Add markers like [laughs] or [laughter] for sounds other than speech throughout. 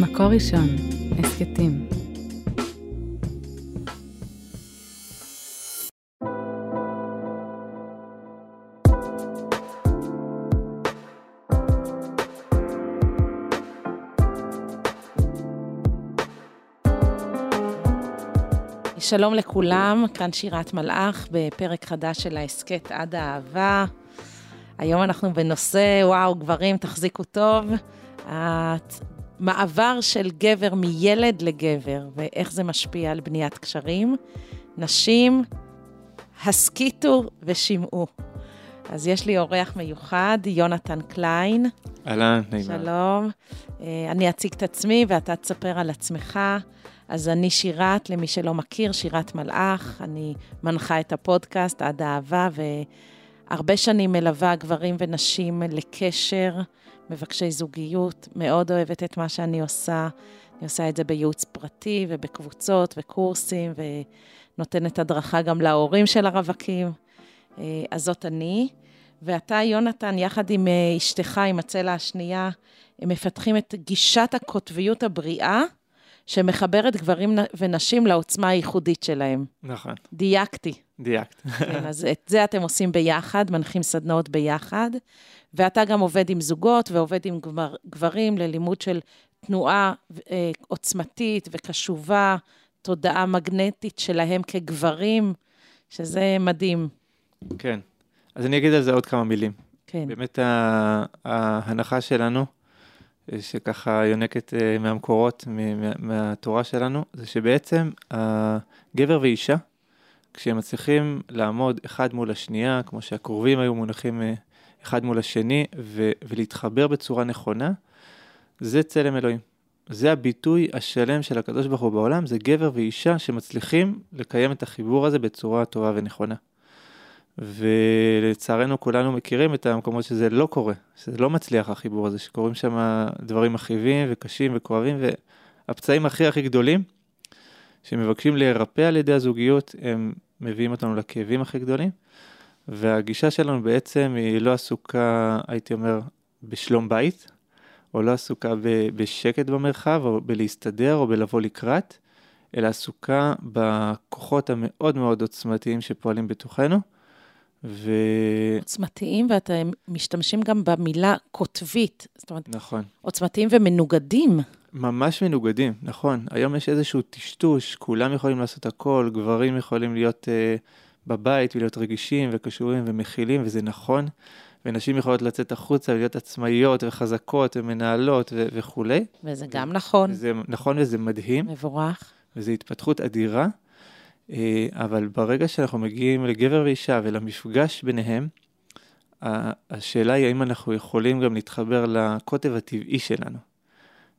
מקור ראשון, הסכתים. שלום לכולם, כאן שירת מלאך בפרק חדש של ההסכת עד האהבה. היום אנחנו בנושא, וואו, גברים, תחזיקו טוב, המעבר של גבר מילד לגבר, ואיך זה משפיע על בניית קשרים. נשים, הסכיתו ושמעו. אז יש לי אורח מיוחד, יונתן קליין. אהלן, נעימה. שלום. אה, אני אציג את עצמי ואתה תספר על עצמך. אז אני שירת, למי שלא מכיר, שירת מלאך. אני מנחה את הפודקאסט עד אהבה, והרבה שנים מלווה גברים ונשים לקשר, מבקשי זוגיות. מאוד אוהבת את מה שאני עושה. אני עושה את זה בייעוץ פרטי ובקבוצות וקורסים, ונותנת הדרכה גם להורים של הרווקים. אה, אז זאת אני. ואתה, יונתן, יחד עם אה, אשתך, עם הצלע השנייה, הם מפתחים את גישת הקוטביות הבריאה, שמחברת גברים ונשים לעוצמה הייחודית שלהם. נכון. דייקתי. דייקת. כן, אז את זה אתם עושים ביחד, מנחים סדנאות ביחד, ואתה גם עובד עם זוגות ועובד עם גבר, גברים ללימוד של תנועה אה, עוצמתית וקשובה, תודעה מגנטית שלהם כגברים, שזה מדהים. כן. אז אני אגיד על זה עוד כמה מילים. כן. באמת ההנחה שלנו, שככה יונקת אה, מהמקורות, מהתורה שלנו, זה שבעצם הגבר ואישה, כשהם מצליחים לעמוד אחד מול השנייה, כמו שהקרובים היו מונחים אה, אחד מול השני, ו- ולהתחבר בצורה נכונה, זה צלם אלוהים. זה הביטוי השלם של הקדוש ברוך הוא בעולם, זה גבר ואישה שמצליחים לקיים את החיבור הזה בצורה טובה ונכונה. ולצערנו כולנו מכירים את המקומות שזה לא קורה, שזה לא מצליח החיבור הזה, שקורים שם דברים מכאיבים וקשים וכואבים, והפצעים הכי הכי גדולים, שמבקשים להירפא על ידי הזוגיות, הם מביאים אותנו לכאבים הכי גדולים, והגישה שלנו בעצם היא לא עסוקה, הייתי אומר, בשלום בית, או לא עסוקה בשקט במרחב, או בלהסתדר, או בלבוא לקראת, אלא עסוקה בכוחות המאוד מאוד עוצמתיים שפועלים בתוכנו. ו... עוצמתיים, ואתם משתמשים גם במילה קוטבית. זאת אומרת, נכון. עוצמתיים ומנוגדים. ממש מנוגדים, נכון. היום יש איזשהו טשטוש, כולם יכולים לעשות הכל, גברים יכולים להיות uh, בבית ולהיות רגישים וקשורים ומכילים, וזה נכון. ונשים יכולות לצאת החוצה ולהיות עצמאיות וחזקות ומנהלות ו- וכולי. וזה גם נכון. זה נכון וזה מדהים. מבורך. וזו התפתחות אדירה. אה, אבל ברגע שאנחנו מגיעים לגבר ואישה ולמפגש ביניהם, השאלה היא האם אנחנו יכולים גם להתחבר לקוטב הטבעי שלנו.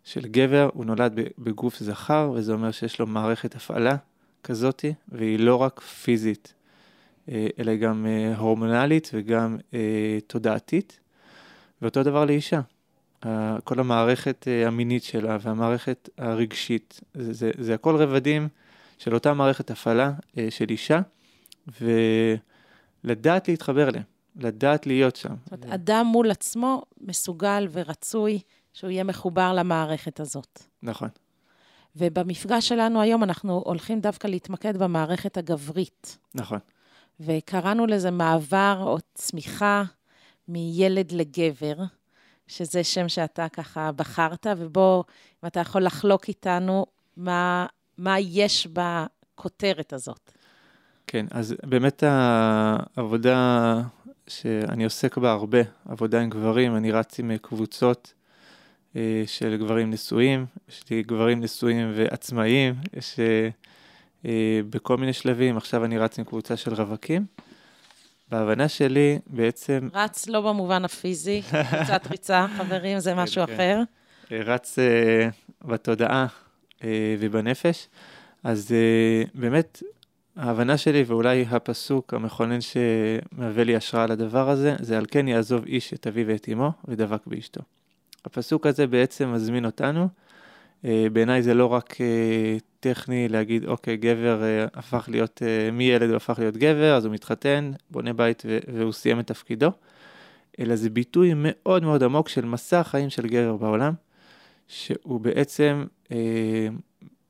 של גבר, הוא נולד בגוף זכר, וזה אומר שיש לו מערכת הפעלה כזאתי, והיא לא רק פיזית, אה, אלא גם אה, הורמונלית וגם תודעתית. ואותו דבר לאישה. כל המערכת המינית שלה והמערכת הרגשית, זה, זה, זה הכל רבדים של אותה מערכת הפעלה אה, של אישה, ולדעת להתחבר אליהם, לדעת להיות שם. זאת אומרת, אדם מול עצמו מסוגל ורצוי שהוא יהיה מחובר למערכת הזאת. נכון. ובמפגש שלנו היום אנחנו הולכים דווקא להתמקד במערכת הגברית. נכון. וקראנו לזה מעבר או צמיחה מילד לגבר, שזה שם שאתה ככה בחרת, ובוא, אם אתה יכול לחלוק איתנו מה מה יש בכותרת הזאת. כן, אז באמת העבודה שאני עוסק בה הרבה, עבודה עם גברים, אני רץ עם קבוצות אה, של גברים נשואים, יש לי גברים נשואים ועצמאיים, יש אה, בכל מיני שלבים, עכשיו אני רץ עם קבוצה של רווקים. בהבנה שלי בעצם... רץ לא במובן הפיזי, [laughs] קבוצת ריצה, חברים, זה כן, משהו כן, אחר. אה, רץ uh, בתודעה אה, ובנפש. אז אה, באמת, ההבנה שלי, ואולי הפסוק המכונן שמהווה לי השראה לדבר הזה, זה על כן יעזוב איש את אביו ואת אמו ודבק באשתו. הפסוק הזה בעצם מזמין אותנו. אה, בעיניי זה לא רק טכני להגיד, אוקיי, גבר הפך להיות, מילד הוא הפך להיות גבר, אז הוא מתחתן, בונה בית והוא סיים את תפקידו, אלא זה ביטוי מאוד מאוד עמוק של מסע החיים של גבר בעולם. שהוא בעצם אה,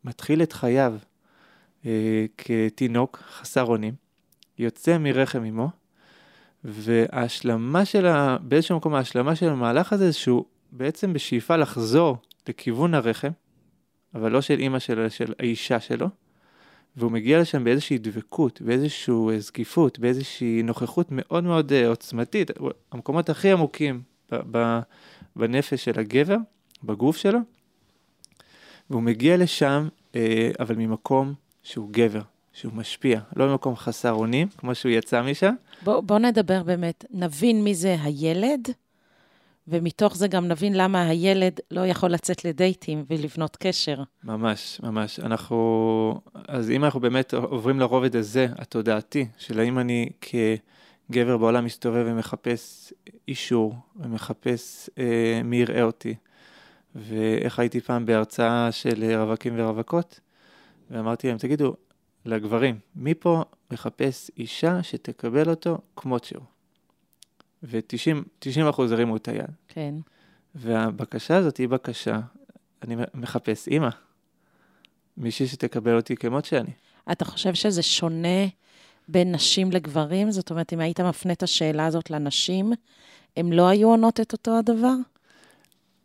מתחיל את חייו אה, כתינוק חסר אונים, יוצא מרחם אמו, וההשלמה של ה... באיזשהו מקום ההשלמה של המהלך הזה, זה שהוא בעצם בשאיפה לחזור לכיוון הרחם, אבל לא של אימא שלו, אלא של האישה שלו, והוא מגיע לשם באיזושהי דבקות, באיזושהי אה, זקיפות, באיזושהי נוכחות מאוד מאוד אה, עוצמתית, המקומות הכי עמוקים בנפש של הגבר, בגוף שלו, והוא מגיע לשם, אה, אבל ממקום שהוא גבר, שהוא משפיע, לא ממקום חסר אונים, כמו שהוא יצא משם. בוא, בוא נדבר באמת, נבין מי זה הילד, ומתוך זה גם נבין למה הילד לא יכול לצאת לדייטים ולבנות קשר. ממש, ממש. אנחנו, אז אם אנחנו באמת עוברים לרובד הזה, התודעתי, של האם אני כגבר בעולם מסתובב ומחפש אישור, ומחפש אה, מי יראה אותי, ואיך הייתי פעם בהרצאה של רווקים ורווקות, ואמרתי להם, תגידו, לגברים, מי פה מחפש אישה שתקבל אותו כמות שהוא? ו-90 אחוז הרימו את היד. כן. והבקשה הזאת היא בקשה, אני מחפש אימא, מישהי שתקבל אותי כמות שאני. אתה חושב שזה שונה בין נשים לגברים? זאת אומרת, אם היית מפנה את השאלה הזאת לנשים, הן לא היו עונות את אותו הדבר?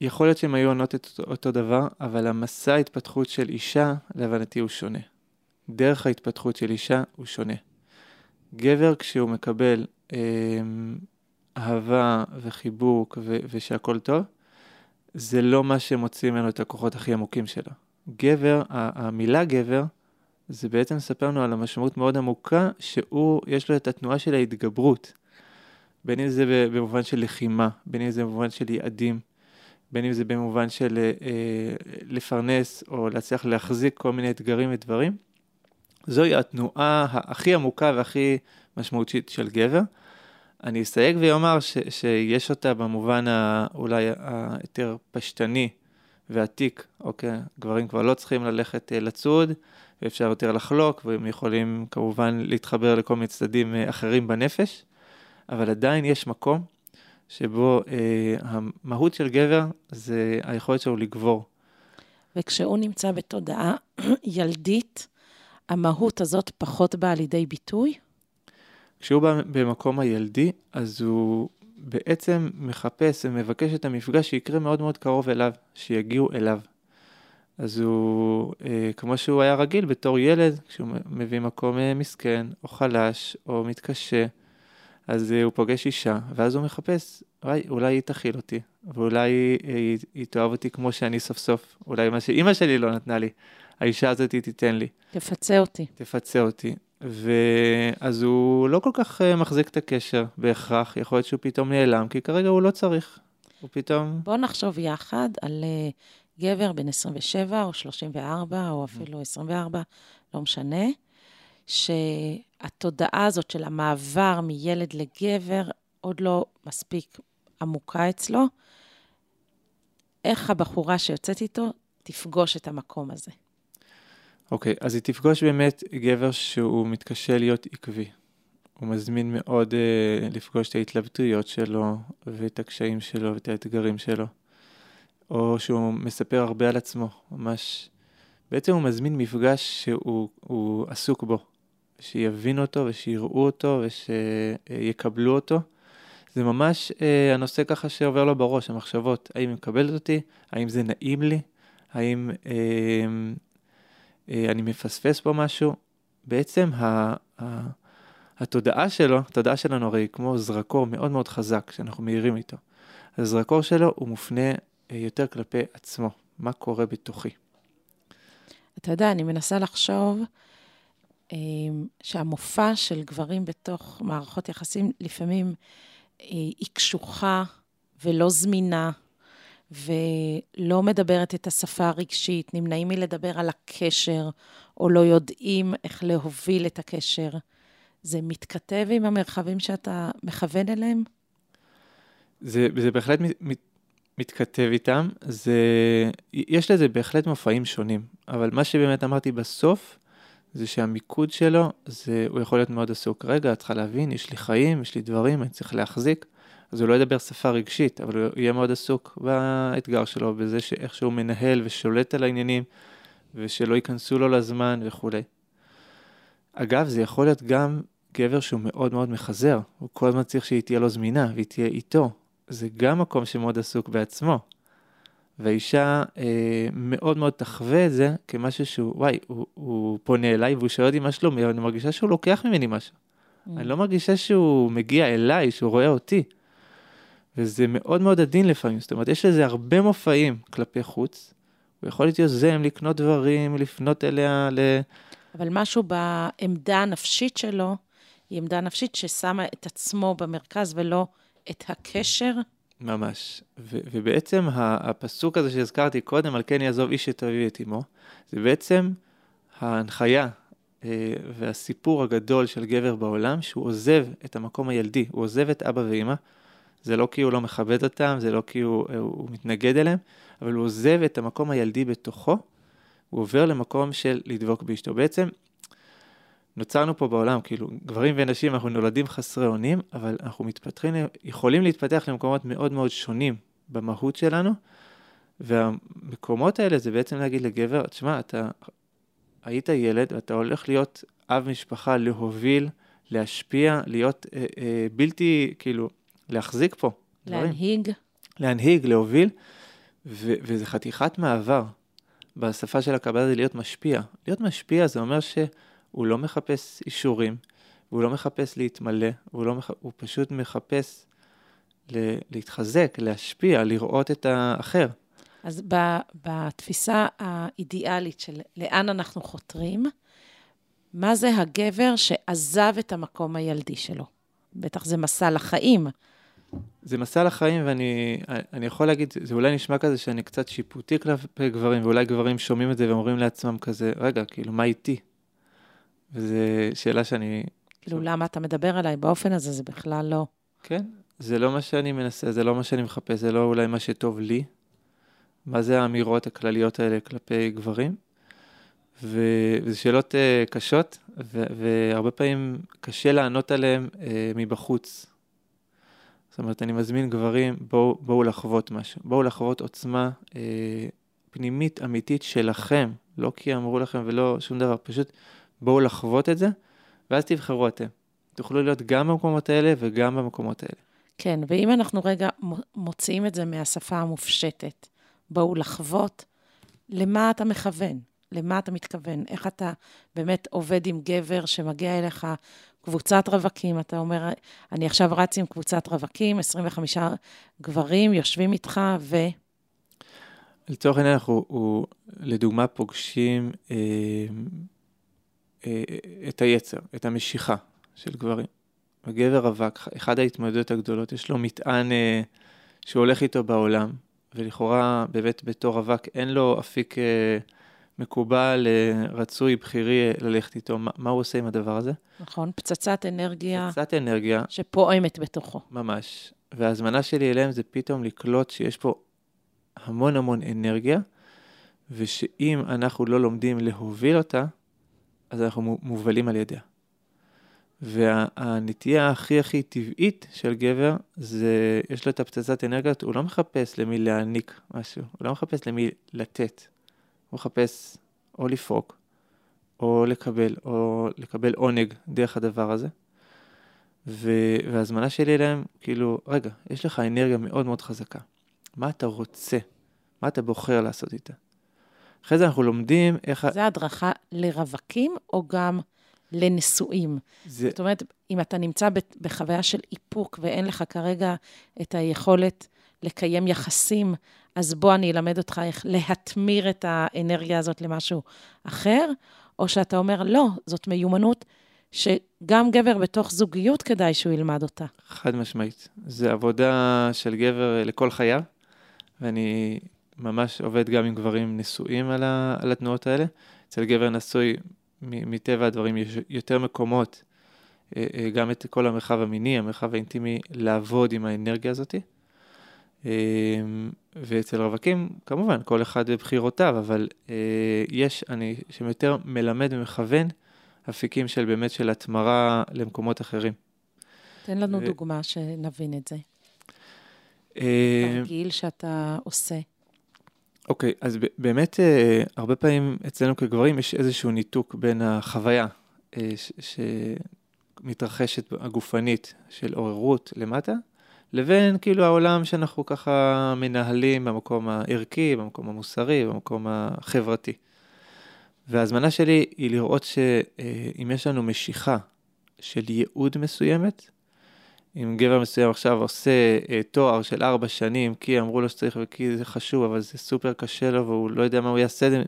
יכול להיות שהן היו עונות את אותו, אותו דבר, אבל המסע ההתפתחות של אישה, להבנתי, הוא שונה. דרך ההתפתחות של אישה הוא שונה. גבר, כשהוא מקבל אה, אהבה וחיבוק ו- ושהכול טוב, זה לא מה שמוציא ממנו את הכוחות הכי עמוקים שלו. גבר, המילה גבר, זה בעצם מספר לנו על המשמעות מאוד עמוקה, שהוא, יש לו את התנועה של ההתגברות. בין אם זה במובן של לחימה, בין אם זה במובן של יעדים, בין אם זה במובן של אה, לפרנס או להצליח להחזיק כל מיני אתגרים ודברים. זוהי התנועה הכי עמוקה והכי משמעותית של גבר. אני אסייג ואומר ש, שיש אותה במובן אולי היותר פשטני ועתיק, אוקיי? גברים כבר לא צריכים ללכת אה, לצוד, ואפשר יותר לחלוק, והם יכולים כמובן להתחבר לכל מיני צדדים אה, אחרים בנפש, אבל עדיין יש מקום שבו אה, המהות של גבר זה היכולת שלו לגבור. וכשהוא נמצא בתודעה ילדית, המהות הזאת פחות באה לידי ביטוי? כשהוא בא במקום הילדי, אז הוא בעצם מחפש ומבקש את המפגש שיקרה מאוד מאוד קרוב אליו, שיגיעו אליו. אז הוא, אה, כמו שהוא היה רגיל בתור ילד, כשהוא מביא מקום אה, מסכן, או חלש, או מתקשה, אז אה, הוא פוגש אישה, ואז הוא מחפש, אולי, אולי היא תכיל אותי, ואולי היא, היא, היא תאהב אותי כמו שאני סוף סוף, אולי מה שאימא שלי לא נתנה לי, האישה הזאת תיתן לי. תפצה אותי. תפצה אותי. ואז הוא לא כל כך אה, מחזיק את הקשר בהכרח, יכול להיות שהוא פתאום נעלם, כי כרגע הוא לא צריך. הוא פתאום... בוא נחשוב יחד על uh, גבר בן 27 או 34 או אפילו 24, לא משנה, שהתודעה הזאת של המעבר מילד לגבר עוד לא מספיק עמוקה אצלו. איך הבחורה שיוצאת איתו תפגוש את המקום הזה? אוקיי, okay, אז היא תפגוש באמת גבר שהוא מתקשה להיות עקבי. הוא מזמין מאוד uh, לפגוש את ההתלבטויות שלו, ואת הקשיים שלו, ואת האתגרים שלו. או שהוא מספר הרבה על עצמו, ממש. בעצם הוא מזמין מפגש שהוא עסוק בו, שיבינו אותו ושיראו אותו ושיקבלו אותו. זה ממש uh, הנושא ככה שעובר לו בראש, המחשבות, האם היא מקבלת אותי, האם זה נעים לי, האם uh, אני מפספס פה משהו, בעצם ה, ה, התודעה שלו, התודעה שלנו הרי כמו זרקור מאוד מאוד חזק שאנחנו מאירים איתו. הזרקור שלו הוא מופנה אה, יותר כלפי עצמו, מה קורה בתוכי. אתה יודע, אני מנסה לחשוב אה, שהמופע של גברים בתוך מערכות יחסים לפעמים היא קשוחה ולא זמינה ולא מדברת את השפה הרגשית, נמנעים מלדבר על הקשר, או לא יודעים איך להוביל את הקשר. זה מתכתב עם המרחבים שאתה מכוון אליהם? זה, זה בהחלט מת, מת, מתכתב איתם. זה, יש לזה בהחלט מופעים שונים, אבל מה שבאמת אמרתי בסוף, זה שהמיקוד שלו, זה, הוא יכול להיות מאוד עסוק. רגע, את צריכה להבין, יש לי חיים, יש לי דברים, אני צריך להחזיק. אז הוא לא ידבר שפה רגשית, אבל הוא יהיה מאוד עסוק באתגר שלו, בזה שאיך שהוא מנהל ושולט על העניינים, ושלא ייכנסו לו לזמן וכולי. אגב, זה יכול להיות גם גבר שהוא מאוד מאוד מחזר, הוא כל הזמן צריך שהיא תהיה לו זמינה והיא תהיה איתו. זה גם מקום שמאוד עסוק בעצמו. והאישה אה, מאוד מאוד תחווה את זה כמשהו שהוא, וואי, הוא, הוא פונה אליי והוא שואל אותי מה שלומי, אבל אני מרגישה שהוא לוקח ממני משהו. Mm. אני לא מרגישה שהוא מגיע אליי, שהוא רואה אותי. וזה מאוד מאוד עדין לפעמים, זאת אומרת, יש לזה הרבה מופעים כלפי חוץ. הוא יכול להיות יוזם, לקנות דברים, לפנות אליה ל... אבל משהו בעמדה הנפשית שלו, היא עמדה נפשית ששמה את עצמו במרכז ולא את הקשר. ממש. ו- ובעצם הפסוק הזה שהזכרתי קודם, על כן יעזוב איש את אביו את אמו, זה בעצם ההנחיה אה, והסיפור הגדול של גבר בעולם, שהוא עוזב את המקום הילדי, הוא עוזב את אבא ואימא. זה לא כי הוא לא מכבד אותם, זה לא כי הוא, הוא מתנגד אליהם, אבל הוא עוזב את המקום הילדי בתוכו, הוא עובר למקום של לדבוק באשתו. בעצם נוצרנו פה בעולם, כאילו, גברים ונשים, אנחנו נולדים חסרי אונים, אבל אנחנו מתפתחים, יכולים להתפתח למקומות מאוד מאוד שונים במהות שלנו, והמקומות האלה זה בעצם להגיד לגבר, תשמע, אתה היית ילד ואתה הולך להיות אב משפחה, להוביל, להשפיע, להיות אה, אה, בלתי, כאילו, להחזיק פה. להנהיג. דברים. להנהיג, להוביל, ו- וזה חתיכת מעבר. בשפה של הקבלה זה להיות משפיע. להיות משפיע זה אומר שהוא לא מחפש אישורים, הוא לא מחפש להתמלא, הוא, לא מח... הוא פשוט מחפש ל- להתחזק, להשפיע, לראות את האחר. אז בתפיסה האידיאלית של לאן אנחנו חותרים, מה זה הגבר שעזב את המקום הילדי שלו? בטח זה מסע לחיים. זה מסע לחיים, ואני יכול להגיד, זה אולי נשמע כזה שאני קצת שיפוטי כלפי גברים, ואולי גברים שומעים את זה ואומרים לעצמם כזה, רגע, כאילו, מה איתי? וזו שאלה שאני... כאילו, למה אתה מדבר עליי באופן הזה? זה בכלל לא. כן, זה לא מה שאני מנסה, זה לא מה שאני מחפש, זה לא אולי מה שטוב לי. מה זה האמירות הכלליות האלה כלפי גברים? וזה שאלות uh, קשות, והרבה פעמים קשה לענות עליהן uh, מבחוץ. זאת אומרת, אני מזמין גברים, בואו, בואו לחוות משהו. בואו לחוות עוצמה אה, פנימית אמיתית שלכם, לא כי אמרו לכם ולא שום דבר, פשוט בואו לחוות את זה, ואז תבחרו אתם. תוכלו להיות גם במקומות האלה וגם במקומות האלה. כן, ואם אנחנו רגע מוציאים את זה מהשפה המופשטת, בואו לחוות, למה אתה מכוון? למה אתה מתכוון? איך אתה באמת עובד עם גבר שמגיע אליך קבוצת רווקים, אתה אומר, אני עכשיו רץ עם קבוצת רווקים, 25 גברים יושבים איתך, ו... לצורך העניין אנחנו, הוא, לדוגמה, פוגשים אה, אה, את היצר, את המשיכה של גברים. הגבר רווק, אחד ההתמודדויות הגדולות, יש לו מטען אה, שהוא הולך איתו בעולם, ולכאורה באמת בתור רווק אין לו אפיק אה, מקובל, אה, רצוי, בכירי אה, ללכת איתו. מה, מה הוא עושה עם הדבר הזה? נכון, פצצת אנרגיה. פצצת אנרגיה. שפועמת בתוכו. ממש. וההזמנה שלי אליהם זה פתאום לקלוט שיש פה המון המון אנרגיה, ושאם אנחנו לא לומדים להוביל אותה, אז אנחנו מובלים על ידיה. והנטייה הכי הכי טבעית של גבר, זה, יש לו את הפצצת אנרגיות, הוא לא מחפש למי להעניק משהו, הוא לא מחפש למי לתת. הוא מחפש או לפרוק, או לקבל, או לקבל עונג דרך הדבר הזה. ו- וההזמנה שלי אליהם, כאילו, רגע, יש לך אנרגיה מאוד מאוד חזקה. מה אתה רוצה? מה אתה בוחר לעשות איתה? אחרי זה אנחנו לומדים איך... זה הדרכה לרווקים או גם לנשואים? זה... זאת אומרת, אם אתה נמצא בחוויה של איפוק ואין לך כרגע את היכולת לקיים יחסים אז בוא אני אלמד אותך איך להתמיר את האנרגיה הזאת למשהו אחר, או שאתה אומר, לא, זאת מיומנות שגם גבר בתוך זוגיות כדאי שהוא ילמד אותה. חד משמעית. זה עבודה של גבר לכל חייו, ואני ממש עובד גם עם גברים נשואים על, ה, על התנועות האלה. אצל גבר נשוי, מטבע הדברים, יש יותר מקומות, אה, אה, גם את כל המרחב המיני, המרחב האינטימי, לעבוד עם האנרגיה הזאתי. אמ, ואצל רווקים, כמובן, כל אחד בבחירותיו, אבל אה, יש, אני, שיותר מלמד ומכוון אפיקים של באמת של התמרה למקומות אחרים. תן לנו ו... דוגמה שנבין את זה. אה, תרגיל שאתה עושה. אוקיי, אז ב- באמת, אה, הרבה פעמים אצלנו כגברים יש איזשהו ניתוק בין החוויה ש- שמתרחשת הגופנית של עוררות למטה, לבין כאילו העולם שאנחנו ככה מנהלים במקום הערכי, במקום המוסרי, במקום החברתי. וההזמנה שלי היא לראות שאם יש לנו משיכה של ייעוד מסוימת, אם גבר מסוים עכשיו עושה אה, תואר של ארבע שנים, כי אמרו לו שצריך וכי זה חשוב, אבל זה סופר קשה לו והוא לא יודע מה הוא יעשה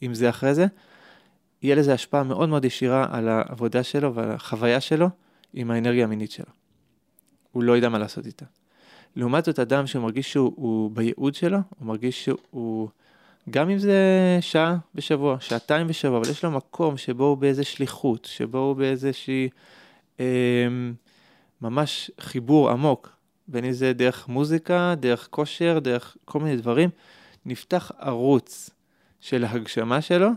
עם זה אחרי זה, יהיה לזה השפעה מאוד מאוד ישירה על העבודה שלו ועל החוויה שלו עם האנרגיה המינית שלו. הוא לא ידע מה לעשות איתה. לעומת זאת, אדם שהוא מרגיש שהוא בייעוד שלו, הוא מרגיש שהוא, גם אם זה שעה בשבוע, שעתיים בשבוע, אבל יש לו מקום שבו הוא באיזה שליחות, שבו הוא באיזושהי... אה, ממש חיבור עמוק, בין אם זה דרך מוזיקה, דרך כושר, דרך כל מיני דברים, נפתח ערוץ של ההגשמה שלו,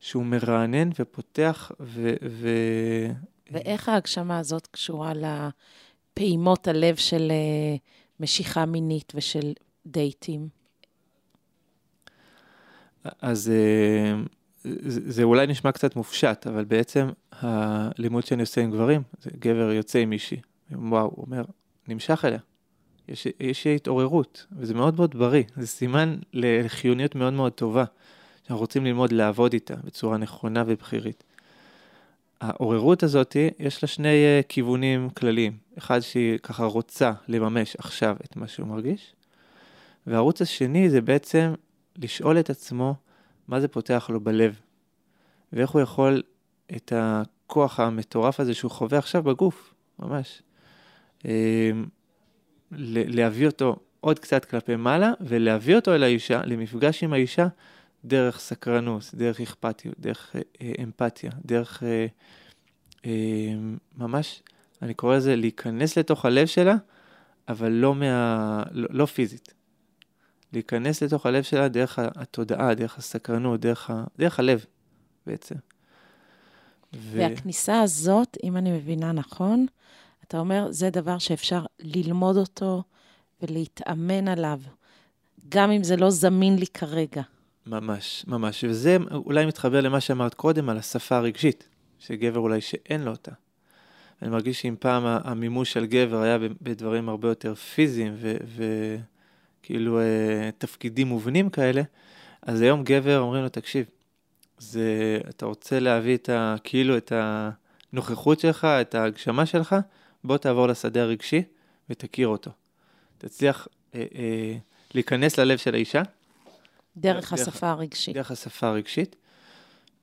שהוא מרענן ופותח ו... ו... ואיך ההגשמה הזאת קשורה לפעימות הלב של אה, משיכה מינית ושל דייטים? אז אה, זה, זה אולי נשמע קצת מופשט, אבל בעצם הלימוד שאני עושה עם גברים, זה גבר יוצא עם מישהי, וואו, הוא אומר, נמשך אליה. יש, יש התעוררות, וזה מאוד מאוד בריא, זה סימן לחיוניות מאוד מאוד טובה, שאנחנו רוצים ללמוד לעבוד איתה בצורה נכונה ובכירית. העוררות הזאת, יש לה שני uh, כיוונים כלליים. אחד שהיא ככה רוצה לממש עכשיו את מה שהוא מרגיש, והערוץ השני זה בעצם לשאול את עצמו מה זה פותח לו בלב, ואיך הוא יכול את הכוח המטורף הזה שהוא חווה עכשיו בגוף, ממש, אמ, להביא אותו עוד קצת כלפי מעלה, ולהביא אותו אל האישה, למפגש עם האישה, דרך סקרנות, דרך אכפתיות, דרך אה, אמפתיה, דרך אה, אה, ממש, אני קורא לזה להיכנס לתוך הלב שלה, אבל לא, מה, לא, לא פיזית. להיכנס לתוך הלב שלה דרך התודעה, דרך הסקרנות, דרך, ה, דרך הלב בעצם. ו... והכניסה הזאת, אם אני מבינה נכון, אתה אומר, זה דבר שאפשר ללמוד אותו ולהתאמן עליו, גם אם זה לא זמין לי כרגע. ממש, ממש. וזה אולי מתחבר למה שאמרת קודם על השפה הרגשית, שגבר אולי שאין לו אותה. אני מרגיש שאם פעם המימוש של גבר היה בדברים הרבה יותר פיזיים וכאילו אה, תפקידים מובנים כאלה, אז היום גבר אומרים לו, תקשיב, זה, אתה רוצה להביא את ה, כאילו את הנוכחות שלך, את ההגשמה שלך, בוא תעבור לשדה הרגשי ותכיר אותו. תצליח אה, אה, להיכנס ללב של האישה. דרך, השפה הרגשית. דרך השפה הרגשית.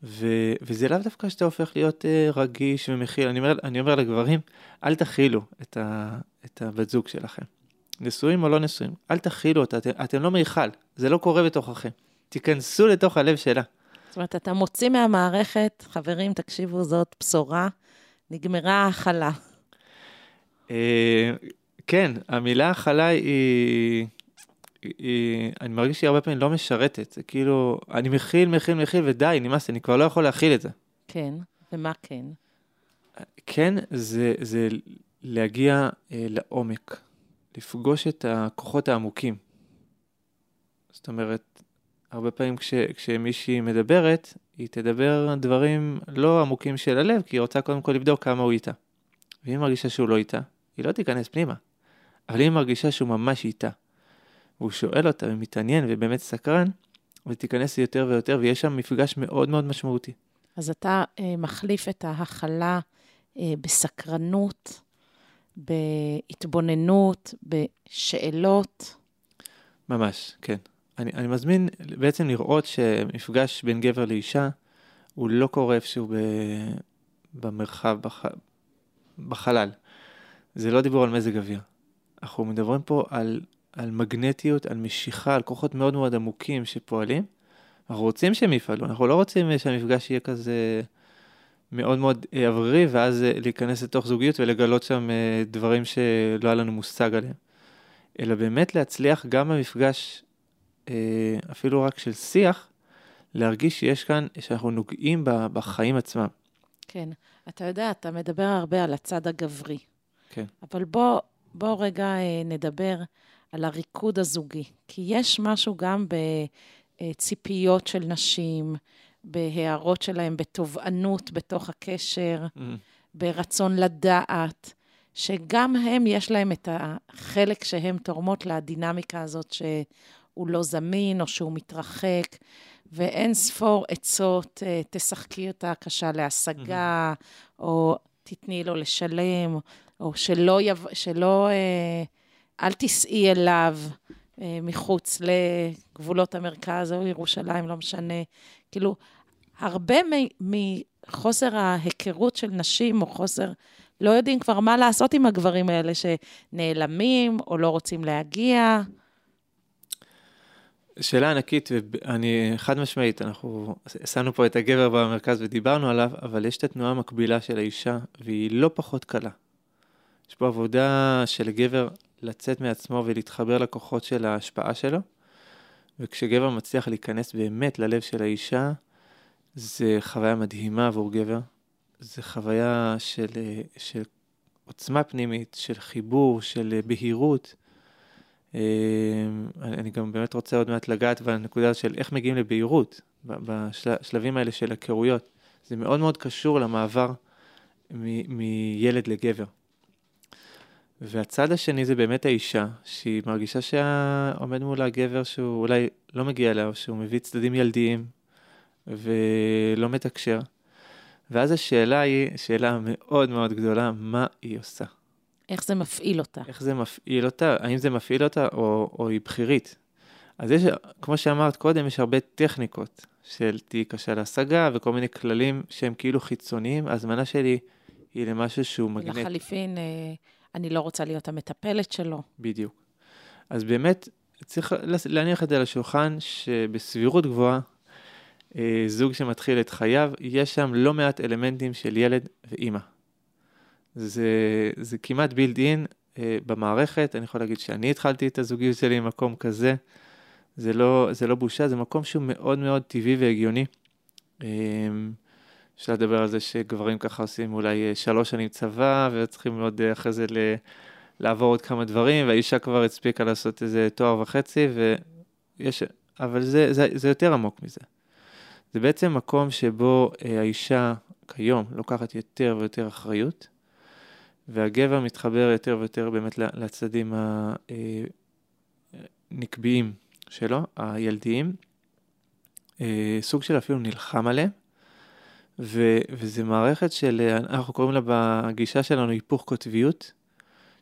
ו, וזה לאו דווקא שאתה הופך להיות אה, רגיש ומכיל. אני אומר, אני אומר לגברים, אל תכילו את, ה, את הבת זוג שלכם. נשואים או לא נשואים, אל תכילו אותה, אתם, אתם לא מיכל, זה לא קורה בתוככם. תיכנסו לתוך הלב שלה. זאת אומרת, אתה מוציא מהמערכת, חברים, תקשיבו, זאת בשורה, נגמרה ההכלה. אה, כן, המילה הכלה היא, אני מרגיש שהיא הרבה פעמים לא משרתת, זה כאילו, אני מכיל, מכיל, מכיל, ודי, נמאס, אני כבר לא יכול להכיל את זה. כן, ומה כן? כן, זה, זה להגיע אה, לעומק, לפגוש את הכוחות העמוקים. זאת אומרת, הרבה פעמים כש, כשמישהי מדברת, היא תדבר דברים לא עמוקים של הלב, כי היא רוצה קודם כל לבדוק כמה הוא איתה. ואם היא מרגישה שהוא לא איתה, היא לא תיכנס פנימה. אבל אם היא מרגישה שהוא ממש איתה, והוא שואל אותה ומתעניין ובאמת סקרן, ותיכנס יותר ויותר, ויש שם מפגש מאוד מאוד משמעותי. אז אתה אה, מחליף את ההכלה אה, בסקרנות, בהתבוננות, בשאלות. ממש, כן. אני, אני מזמין בעצם לראות שמפגש בין גבר לאישה, הוא לא קורה איפשהו ב, במרחב, בח, בחלל. זה לא דיבור על מזג אוויר. אנחנו מדברים פה על, על מגנטיות, על משיכה, על כוחות מאוד מאוד עמוקים שפועלים. אנחנו רוצים שהם יפעלו, אנחנו לא רוצים שהמפגש יהיה כזה מאוד מאוד אוורירי, ואז להיכנס לתוך זוגיות ולגלות שם אה, דברים שלא היה לנו מושג עליהם. אלא באמת להצליח גם במפגש, אה, אפילו רק של שיח, להרגיש שיש כאן, שאנחנו נוגעים בחיים עצמם. כן. אתה יודע, אתה מדבר הרבה על הצד הגברי. כן. אבל בוא, בוא רגע אה, נדבר על הריקוד הזוגי. כי יש משהו גם בציפיות של נשים, בהערות שלהם, בתובענות בתוך הקשר, mm. ברצון לדעת, שגם הם, יש להם את החלק שהם תורמות לדינמיקה הזאת שהוא לא זמין או שהוא מתרחק, ואין ספור עצות, אה, תשחקי אותה קשה להשגה, mm-hmm. או תתני לו לשלם, או שלא, יב... שלא אה, אל תיסעי אליו אה, מחוץ לגבולות המרכז או ירושלים, לא משנה. כאילו, הרבה מחוסר ההיכרות של נשים, או חוסר, לא יודעים כבר מה לעשות עם הגברים האלה שנעלמים או לא רוצים להגיע. שאלה ענקית, ואני חד משמעית, אנחנו שמנו פה את הגבר במרכז ודיברנו עליו, אבל יש את התנועה המקבילה של האישה, והיא לא פחות קלה. יש פה עבודה של גבר לצאת מעצמו ולהתחבר לכוחות של ההשפעה שלו, וכשגבר מצליח להיכנס באמת ללב של האישה, זה חוויה מדהימה עבור גבר. זה חוויה של, של עוצמה פנימית, של חיבור, של בהירות. אה, אני גם באמת רוצה עוד מעט לגעת בנקודה של איך מגיעים לבהירות, בשלבים האלה של הכרויות. זה מאוד מאוד קשור למעבר מילד לגבר. והצד השני זה באמת האישה, שהיא מרגישה שעומד מולה גבר שהוא אולי לא מגיע אליה, או שהוא מביא צדדים ילדיים ולא מתקשר. ואז השאלה היא, שאלה מאוד מאוד גדולה, מה היא עושה? איך זה מפעיל אותה? איך זה מפעיל אותה? האם זה מפעיל אותה או, או היא בכירית? אז יש, כמו שאמרת קודם, יש הרבה טכניקות של תהי קשה להשגה וכל מיני כללים שהם כאילו חיצוניים. ההזמנה שלי היא למשהו שהוא מגנט. לחליפין, אה, אני לא רוצה להיות המטפלת שלו. בדיוק. אז באמת, צריך להניח את זה על השולחן, שבסבירות גבוהה, אה, זוג שמתחיל את חייו, יש שם לא מעט אלמנטים של ילד ואימא. זה, זה כמעט בילד אין אה, במערכת, אני יכול להגיד שאני התחלתי את הזוגיות שלי ממקום כזה, זה לא, זה לא בושה, זה מקום שהוא מאוד מאוד טבעי והגיוני. אה, אפשר לדבר על זה שגברים ככה עושים אולי אה, שלוש שנים צבא, וצריכים עוד אה, אחרי זה ל... לעבור עוד כמה דברים, והאישה כבר הספיקה לעשות איזה תואר וחצי, ויש... אבל זה, זה, זה יותר עמוק מזה. זה בעצם מקום שבו אה, האישה כיום לוקחת יותר ויותר אחריות, והגבר מתחבר יותר ויותר באמת לצדדים הנקביים שלו, הילדיים, סוג של אפילו נלחם עליהם, ו, וזה מערכת של, אנחנו קוראים לה בגישה שלנו היפוך קוטביות,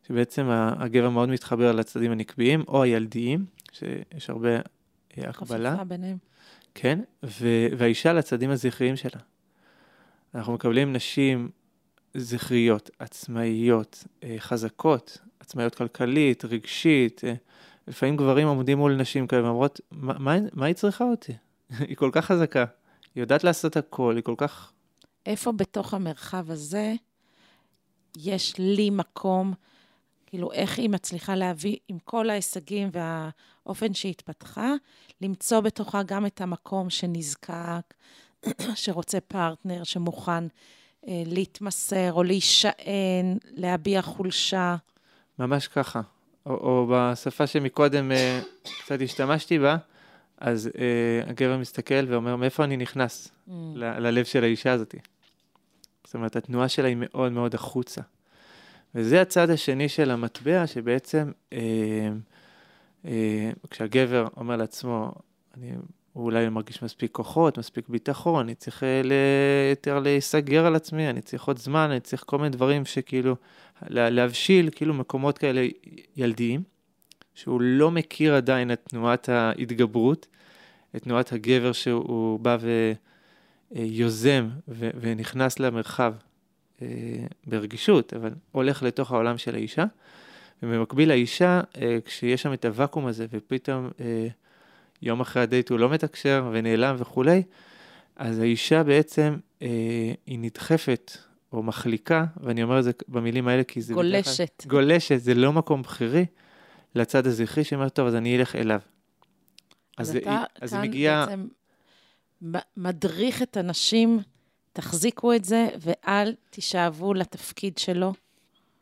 שבעצם הגבר מאוד מתחבר לצדדים הנקביים או הילדיים, שיש הרבה הקבלה. חפיפה ביניהם. כן, והאישה לצדים הזכריים שלה. אנחנו מקבלים נשים זכריות, עצמאיות, אה, חזקות, עצמאיות כלכלית, רגשית. אה, לפעמים גברים עומדים מול נשים כאלה ואומרות, מה, מה, מה היא צריכה אותי? [laughs] היא כל כך חזקה, היא יודעת לעשות הכל, היא כל כך... איפה בתוך המרחב הזה יש לי מקום, כאילו, איך היא מצליחה להביא, עם כל ההישגים והאופן שהיא התפתחה, למצוא בתוכה גם את המקום שנזקק, [clears throat] שרוצה פרטנר, שמוכן אה, להתמסר או להישען, להביע חולשה. ממש ככה. או, או בשפה שמקודם אה, קצת השתמשתי בה, אז אה, הגבר מסתכל ואומר, מאיפה אני נכנס mm. ל- ללב של האישה הזאת? זאת אומרת, התנועה שלה היא מאוד מאוד החוצה. וזה הצד השני של המטבע, שבעצם אה, אה, כשהגבר אומר לעצמו, אני הוא אולי לא מרגיש מספיק כוחות, מספיק ביטחון, אני צריך אה, יותר להיסגר על עצמי, אני צריך עוד זמן, אני צריך כל מיני דברים שכאילו, להבשיל כאילו מקומות כאלה ילדיים, שהוא לא מכיר עדיין את תנועת ההתגברות, את תנועת הגבר שהוא בא ויוזם ונכנס למרחב אה, ברגישות, אבל הולך לתוך העולם של האישה. ובמקביל לאישה, אה, כשיש שם את הוואקום הזה, ופתאום יום אחרי הדייט הוא לא מתקשר ונעלם וכולי, אז האישה בעצם, אה, היא נדחפת או מחליקה, ואני אומר את זה במילים האלה כי זה... גולשת. בדרך, גולשת, זה לא מקום בכירי, לצד הזכרי שאומר, טוב, אז אני אלך אליו. אז, אז אתה היא, אז כאן מגיע... בעצם מדריך את הנשים, תחזיקו את זה, ואל תישאבו לתפקיד שלו.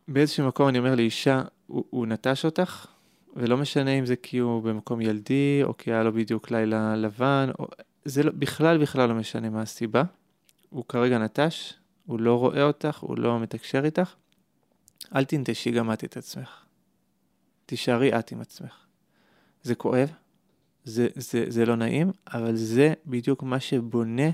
באיזשהו מקום אני אומר לאישה, הוא, הוא נטש אותך, ולא משנה אם זה כי הוא במקום ילדי, או כי היה לו בדיוק לילה לבן, או... זה לא, בכלל בכלל לא משנה מה הסיבה. הוא כרגע נטש, הוא לא רואה אותך, הוא לא מתקשר איתך. אל תנטשי גם את את עצמך. תישארי את עם עצמך. זה כואב, זה, זה, זה לא נעים, אבל זה בדיוק מה שבונה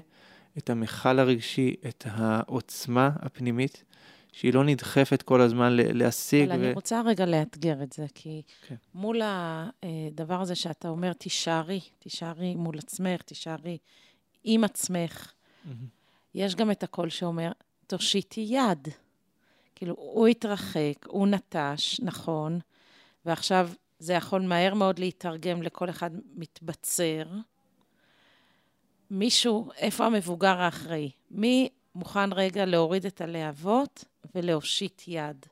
את המכל הרגשי, את העוצמה הפנימית, שהיא לא נדחפת כל הזמן להשיג. אבל ו... אני רוצה רגע לאתגר את זה, כי כן. מול הדבר הזה שאתה אומר, תישארי, תישארי מול עצמך, תישארי עם עצמך, mm-hmm. יש גם את הקול שאומר, תושיטי יד. כאילו, הוא התרחק, הוא נטש, נכון, ועכשיו זה יכול מהר מאוד להתרגם לכל אחד מתבצר. מישהו, איפה המבוגר האחראי? מי מוכן רגע להוריד את הלהבות ולהושיט יד?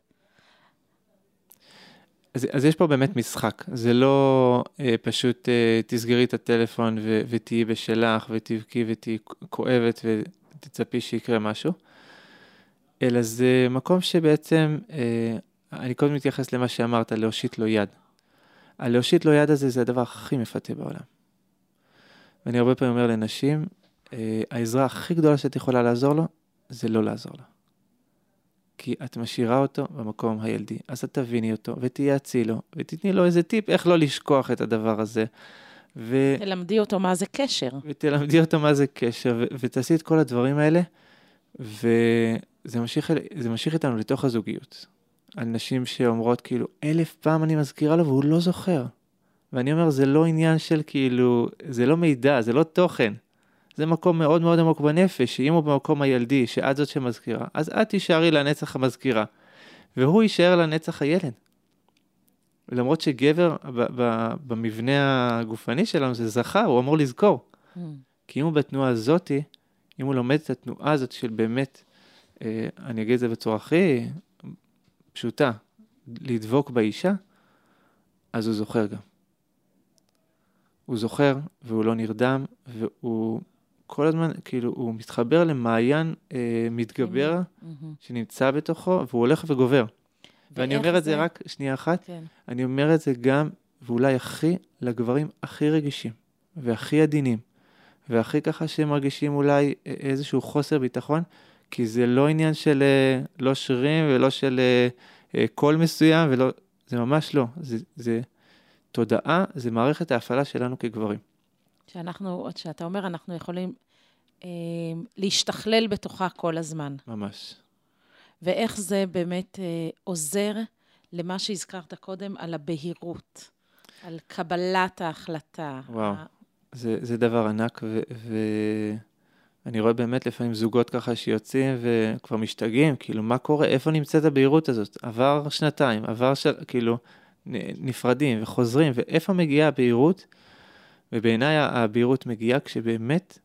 אז, אז יש פה באמת משחק, זה לא אה, פשוט אה, תסגרי את הטלפון ו, ותהיי בשלך ותבכי ותהיי כואבת ותצפי שיקרה משהו, אלא זה מקום שבעצם, אה, אני קודם מתייחס למה שאמרת, להושיט לו יד. הלהושיט לו יד הזה זה הדבר הכי מפתה בעולם. ואני הרבה פעמים אומר לנשים, אה, העזרה הכי גדולה שאת יכולה לעזור לו, זה לא לעזור לו. כי את משאירה אותו במקום הילדי, אז את תביני אותו ותייעצי לו, ותתני לו איזה טיפ איך לא לשכוח את הדבר הזה. ו... תלמדי אותו מה זה קשר. ותלמדי אותו מה זה קשר, ו- ותעשי את כל הדברים האלה, וזה ממשיך, ממשיך איתנו לתוך הזוגיות. על נשים שאומרות כאילו, אלף פעם אני מזכירה לו והוא לא זוכר. ואני אומר, זה לא עניין של כאילו, זה לא מידע, זה לא תוכן. זה מקום מאוד מאוד עמוק בנפש, שאם הוא במקום הילדי, שאת זאת שמזכירה, אז את תישארי לנצח המזכירה, והוא יישאר לנצח הילד. למרות שגבר במבנה הגופני שלנו זה זכר, הוא אמור לזכור. Mm. כי אם הוא בתנועה הזאתי, אם הוא לומד את התנועה הזאת של באמת, אה, אני אגיד את זה בצורה הכי פשוטה, לדבוק באישה, אז הוא זוכר גם. הוא זוכר והוא לא נרדם, והוא כל הזמן, כאילו, הוא מתחבר למעיין אה, מתגבר mm-hmm. שנמצא בתוכו, והוא הולך וגובר. ואני אומר את זה רק, שנייה אחת, כן. אני אומר את זה גם, ואולי הכי, לגברים הכי רגישים, והכי עדינים, והכי ככה שהם מרגישים אולי איזשהו חוסר ביטחון, כי זה לא עניין של אה, לא שרירים ולא של אה, אה, קול מסוים, ולא, זה ממש לא. זה, זה תודעה, זה מערכת ההפעלה שלנו כגברים. שאנחנו, שאתה אומר, אנחנו יכולים אה, להשתכלל בתוכה כל הזמן. ממש. ואיך זה באמת אה, עוזר למה שהזכרת קודם, על הבהירות, על קבלת ההחלטה. וואו, ה... זה, זה דבר ענק, ו... ו... אני רואה באמת לפעמים זוגות ככה שיוצאים וכבר משתגעים, כאילו, מה קורה? איפה נמצאת הבהירות הזאת? עבר שנתיים, עבר של... כאילו, נפרדים וחוזרים, ואיפה מגיעה הבהירות? ובעיניי הבהירות מגיעה כשבאמת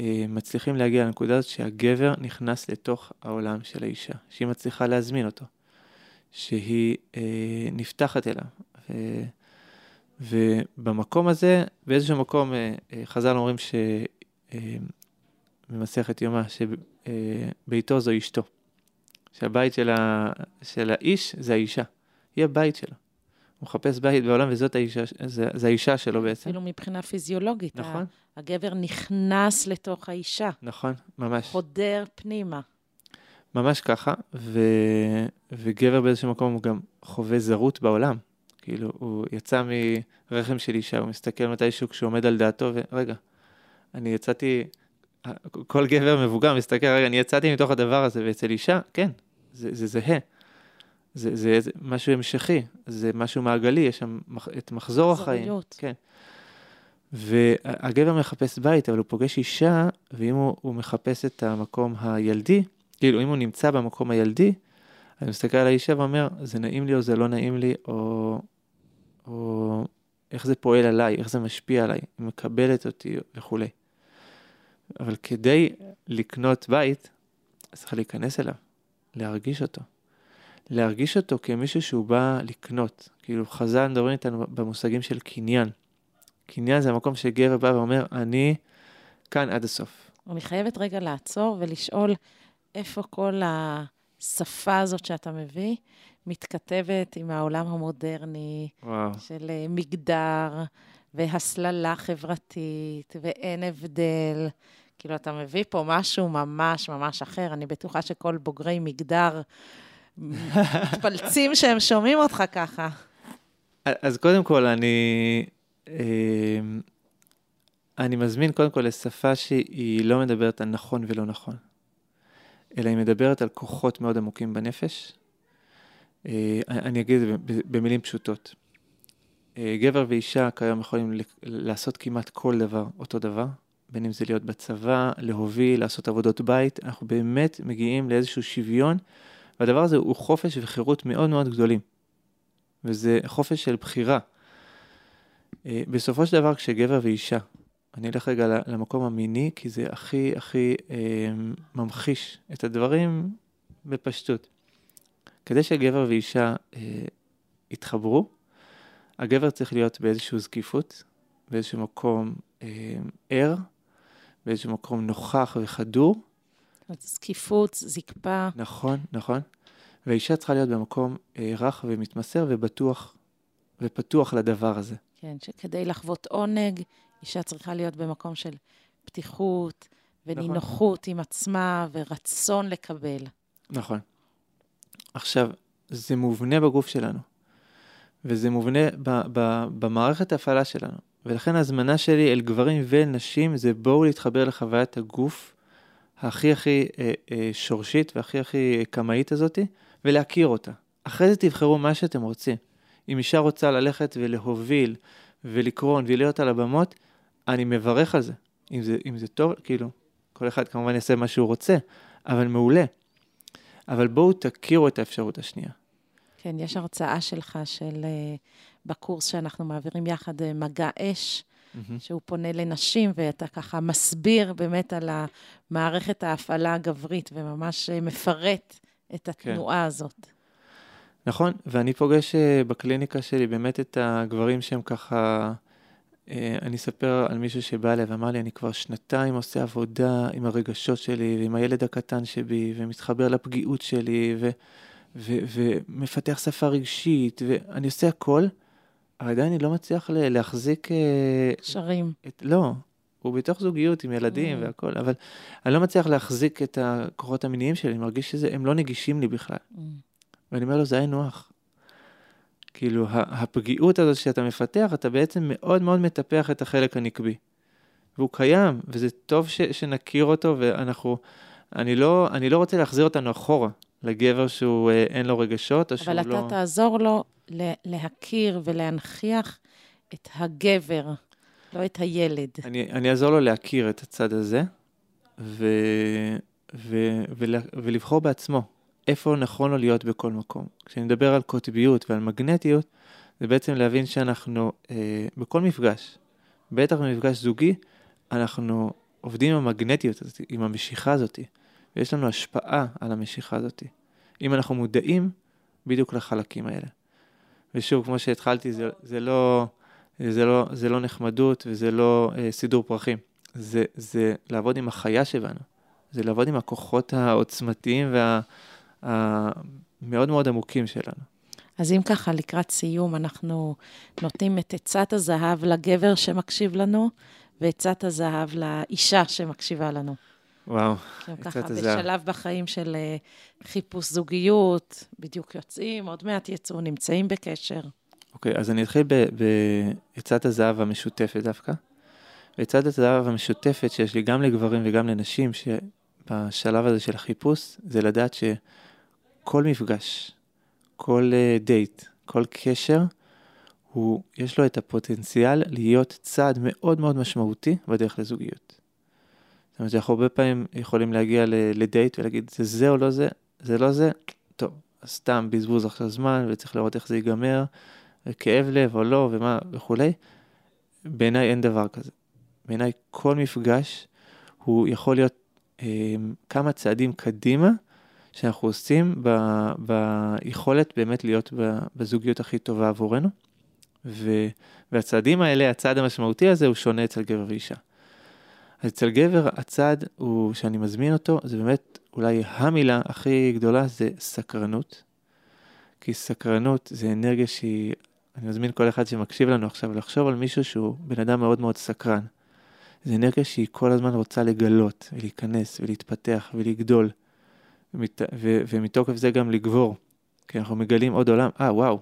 אה, מצליחים להגיע לנקודה הזאת שהגבר נכנס לתוך העולם של האישה, שהיא מצליחה להזמין אותו, שהיא אה, נפתחת אליו. ו... ובמקום הזה, באיזשהו מקום, אה, אה, חז"ל אומרים ש... במסכת יומא, שביתו זו אשתו. שהבית של, ה, של האיש זה האישה, היא הבית שלו. הוא מחפש בית בעולם וזאת האישה, זה, זה האישה שלו בעצם. אפילו מבחינה פיזיולוגית. נכון. הגבר נכנס לתוך האישה. נכון, ממש. חודר פנימה. ממש ככה, ו... וגבר באיזשהו מקום הוא גם חווה זרות בעולם. כאילו, הוא יצא מרחם של אישה, הוא מסתכל מתישהו כשהוא עומד על דעתו, ורגע, אני יצאתי, כל גבר מבוגר מסתכל, רגע, אני יצאתי מתוך הדבר הזה, ואצל אישה, כן, זה, זה זהה. זה, זה, זה משהו המשכי, זה משהו מעגלי, יש שם את מחזור החיים. כן. והגבר מחפש בית, אבל הוא פוגש אישה, ואם הוא, הוא מחפש את המקום הילדי, כאילו, אם הוא נמצא במקום הילדי, אני מסתכל על האישה ואומר, זה נעים לי או זה לא נעים לי, או, או איך זה פועל עליי, איך זה משפיע עליי, היא מקבלת אותי וכולי. אבל כדי לקנות בית, צריך להיכנס אליו, להרגיש אותו. להרגיש אותו כמישהו שהוא בא לקנות. כאילו חז"ל מדברים איתנו במושגים של קניין. קניין זה המקום שגבר בא ואומר, אני כאן עד הסוף. אני חייבת רגע לעצור ולשאול איפה כל השפה הזאת שאתה מביא מתכתבת עם העולם המודרני וואו. של אה, מגדר והסללה חברתית ואין הבדל. כאילו, אתה מביא פה משהו ממש ממש אחר. אני בטוחה שכל בוגרי מגדר מתפלצים שהם שומעים אותך ככה. אז קודם כל, אני, אה, אני מזמין קודם כל לשפה שהיא לא מדברת על נכון ולא נכון, אלא היא מדברת על כוחות מאוד עמוקים בנפש. אה, אני אגיד את זה במילים פשוטות. גבר ואישה כיום יכולים לעשות כמעט כל דבר אותו דבר, בין אם זה להיות בצבא, להוביל, לעשות עבודות בית, אנחנו באמת מגיעים לאיזשהו שוויון, והדבר הזה הוא חופש וחירות מאוד מאוד גדולים. וזה חופש של בחירה. אה, בסופו של דבר, כשגבר ואישה, אני אלך רגע למקום המיני, כי זה הכי הכי אה, ממחיש את הדברים בפשטות. כדי שגבר ואישה אה, יתחברו, הגבר צריך להיות באיזושהי זקיפות, באיזשהו מקום אה, ער, באיזשהו מקום נוכח וחדור. זקיפות, זקפה. נכון, נכון. והאישה צריכה להיות במקום אה, רך ומתמסר ובטוח, ופתוח לדבר הזה. כן, שכדי לחוות עונג, אישה צריכה להיות במקום של פתיחות ונינוחות נכון. עם עצמה ורצון לקבל. נכון. עכשיו, זה מובנה בגוף שלנו, וזה מובנה ב- ב- במערכת ההפעלה שלנו, ולכן ההזמנה שלי אל גברים ונשים זה בואו להתחבר לחוויית הגוף הכי הכי אה, אה, שורשית והכי הכי קמאית הזאתי, ולהכיר אותה. אחרי זה תבחרו מה שאתם רוצים. אם אישה רוצה ללכת ולהוביל ולקרון ולהיות על הבמות, אני מברך על זה. אם זה, אם זה טוב, כאילו, כל אחד כמובן יעשה מה שהוא רוצה, אבל מעולה. אבל בואו תכירו את האפשרות השנייה. כן, יש הרצאה שלך של, uh, בקורס שאנחנו מעבירים יחד, uh, מגע אש, mm-hmm. שהוא פונה לנשים, ואתה ככה מסביר באמת על המערכת ההפעלה הגברית, וממש uh, מפרט את כן. התנועה כן. הזאת. נכון, ואני פוגש בקליניקה שלי באמת את הגברים שהם ככה... אה, אני אספר על מישהו שבא אליי ואמר לי, אני כבר שנתיים עושה עבודה עם הרגשות שלי ועם הילד הקטן שבי, ומתחבר לפגיעות שלי, ו, ו, ומפתח שפה רגשית, ואני עושה הכל, אבל עדיין אני לא מצליח להחזיק... אה, קשרים. את, לא, הוא בתוך זוגיות עם ילדים mm. והכל, אבל אני לא מצליח להחזיק את הכוחות המיניים שלי, אני מרגיש שהם לא נגישים לי בכלל. Mm. ואני אומר לו, זה היינו הך. כאילו, הפגיעות הזאת שאתה מפתח, אתה בעצם מאוד מאוד מטפח את החלק הנקבי. והוא קיים, וזה טוב ש, שנכיר אותו, ואנחנו, אני לא, אני לא רוצה להחזיר אותנו אחורה, לגבר שהוא אה, אין לו רגשות, או שהוא לא... אבל אתה תעזור לו להכיר ולהנכיח את הגבר, לא את הילד. אני, אני אעזור לו להכיר את הצד הזה, ו, ו, ו, ולבחור בעצמו. איפה נכון לו להיות בכל מקום. כשאני מדבר על קוטביות ועל מגנטיות, זה בעצם להבין שאנחנו אה, בכל מפגש, בטח במפגש זוגי, אנחנו עובדים עם המגנטיות הזאת, עם המשיכה הזאת, ויש לנו השפעה על המשיכה הזאת. אם אנחנו מודעים בדיוק לחלקים האלה. ושוב, כמו שהתחלתי, זה, זה, לא, זה, לא, זה לא נחמדות וזה לא אה, סידור פרחים. זה, זה לעבוד עם החיה שבנו. זה לעבוד עם הכוחות העוצמתיים וה... המאוד מאוד עמוקים שלנו. אז אם ככה, לקראת סיום, אנחנו נותנים את עצת הזהב לגבר שמקשיב לנו, ועצת הזהב לאישה שמקשיבה לנו. וואו, עצת הזהב. בשלב בחיים של אה, חיפוש זוגיות, בדיוק יוצאים, עוד מעט יצאו, נמצאים בקשר. אוקיי, אז אני אתחיל בעצת הזהב המשותפת דווקא. ועצת הזהב המשותפת שיש לי גם לגברים וגם לנשים, שבשלב הזה של החיפוש, זה לדעת ש... כל מפגש, כל דייט, uh, כל קשר, הוא, יש לו את הפוטנציאל להיות צעד מאוד מאוד משמעותי בדרך לזוגיות. זאת אומרת, אנחנו הרבה פעמים יכולים להגיע לדייט ולהגיד, זה זה או לא זה, זה לא זה, טוב, סתם בזבוז עכשיו זמן וצריך לראות איך זה ייגמר, כאב לב או לא ומה וכולי. בעיניי אין דבר כזה. בעיניי כל מפגש הוא יכול להיות אה, כמה צעדים קדימה שאנחנו עושים ב, ביכולת באמת להיות בזוגיות הכי טובה עבורנו. ו, והצעדים האלה, הצעד המשמעותי הזה הוא שונה אצל גבר ואישה. אצל גבר הצעד הוא, שאני מזמין אותו, זה באמת אולי המילה הכי גדולה זה סקרנות. כי סקרנות זה אנרגיה שהיא, אני מזמין כל אחד שמקשיב לנו עכשיו לחשוב על מישהו שהוא בן אדם מאוד מאוד סקרן. זה אנרגיה שהיא כל הזמן רוצה לגלות ולהיכנס ולהתפתח ולגדול, ומת, ו, ומתוקף זה גם לגבור. כי אנחנו מגלים עוד עולם, אה, וואו,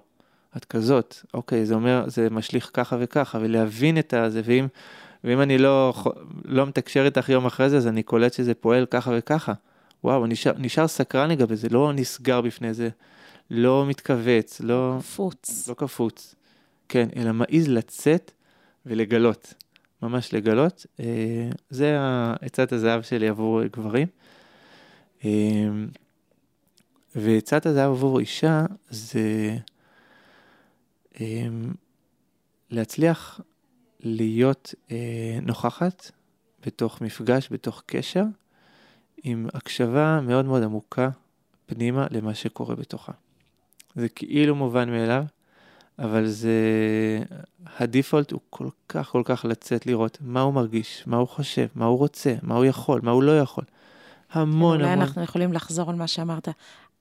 את כזאת, אוקיי, זה אומר, זה משליך ככה וככה, ולהבין את הזה, ואם, ואם אני לא, לא מתקשר איתך יום אחרי זה, אז אני קולט שזה פועל ככה וככה. וואו, נשאר, נשאר סקרן לגבי זה, לא נסגר בפני זה, לא מתכווץ, לא... קפוץ. לא קפוץ. כן, אלא מעז לצאת ולגלות. ממש לגלות. אה, זה עצת הזהב שלי עבור גברים. אה, ועצת הזהב עבור אישה זה אה, להצליח להיות נוכחת בתוך מפגש, בתוך קשר, עם הקשבה מאוד מאוד עמוקה פנימה למה שקורה בתוכה. זה כאילו מובן מאליו, אבל זה... הדיפולט הוא כל כך כל כך לצאת לראות מה הוא מרגיש, מה הוא חושב, מה הוא רוצה, מה הוא יכול, מה הוא לא יכול. המון אולי המון. אולי אנחנו יכולים לחזור על מה שאמרת,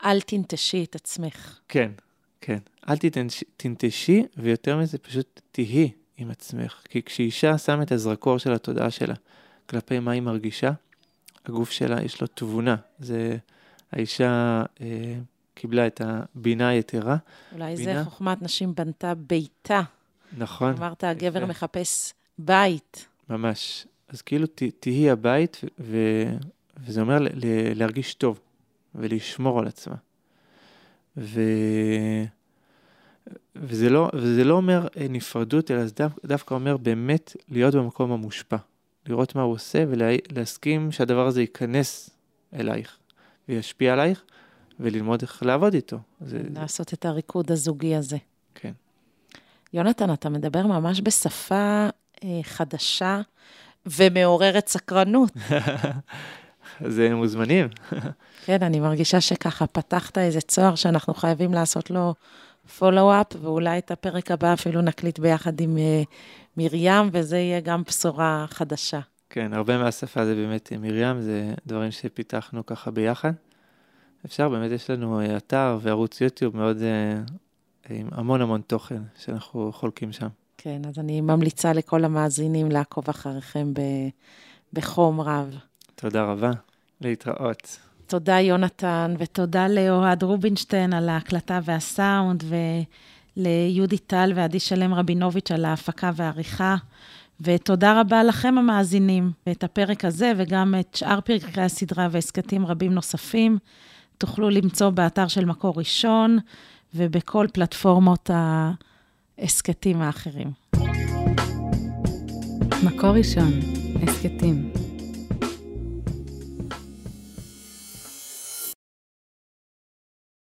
אל תנטשי את עצמך. כן, כן. אל תנטשי, תנטשי, ויותר מזה, פשוט תהי עם עצמך. כי כשאישה שמה את הזרקור של התודעה שלה כלפי מה היא מרגישה, הגוף שלה יש לו תבונה. זה האישה אה, קיבלה את הבינה היתרה. אולי בינה. זה חוכמת נשים בנתה ביתה. נכון. אמרת, הגבר יפה. מחפש בית. ממש. אז כאילו ת, תהי הבית, ו, וזה אומר ל, ל, להרגיש טוב ולשמור על עצמה. ו... וזה לא, וזה לא אומר אה, נפרדות, אלא זה דו, דווקא אומר באמת להיות במקום המושפע. לראות מה הוא עושה ולהסכים שהדבר הזה ייכנס אלייך וישפיע עלייך, וללמוד איך לעבוד איתו. זה, לעשות זה... את הריקוד הזוגי הזה. כן. יונתן, אתה מדבר ממש בשפה אה, חדשה ומעוררת סקרנות. [laughs] זה מוזמנים. כן, אני מרגישה שככה פתחת איזה צוהר שאנחנו חייבים לעשות לו פולו-אפ, ואולי את הפרק הבא אפילו נקליט ביחד עם אה, מרים, וזה יהיה גם בשורה חדשה. כן, הרבה מהשפה זה באמת מרים, זה דברים שפיתחנו ככה ביחד. אפשר, באמת יש לנו אה, אתר וערוץ יוטיוב מאוד, אה, עם המון המון תוכן שאנחנו חולקים שם. כן, אז אני ממליצה לכל המאזינים לעקוב אחריכם ב, בחום רב. תודה רבה, להתראות. תודה יונתן, ותודה לאוהד רובינשטיין על ההקלטה והסאונד, וליהודי טל ועדי שלם רבינוביץ' על ההפקה והעריכה. ותודה רבה לכם המאזינים, את הפרק הזה וגם את שאר פרקי הסדרה והסכתים רבים נוספים. תוכלו למצוא באתר של מקור ראשון ובכל פלטפורמות ההסכתים האחרים. מקור ראשון, הסכתים.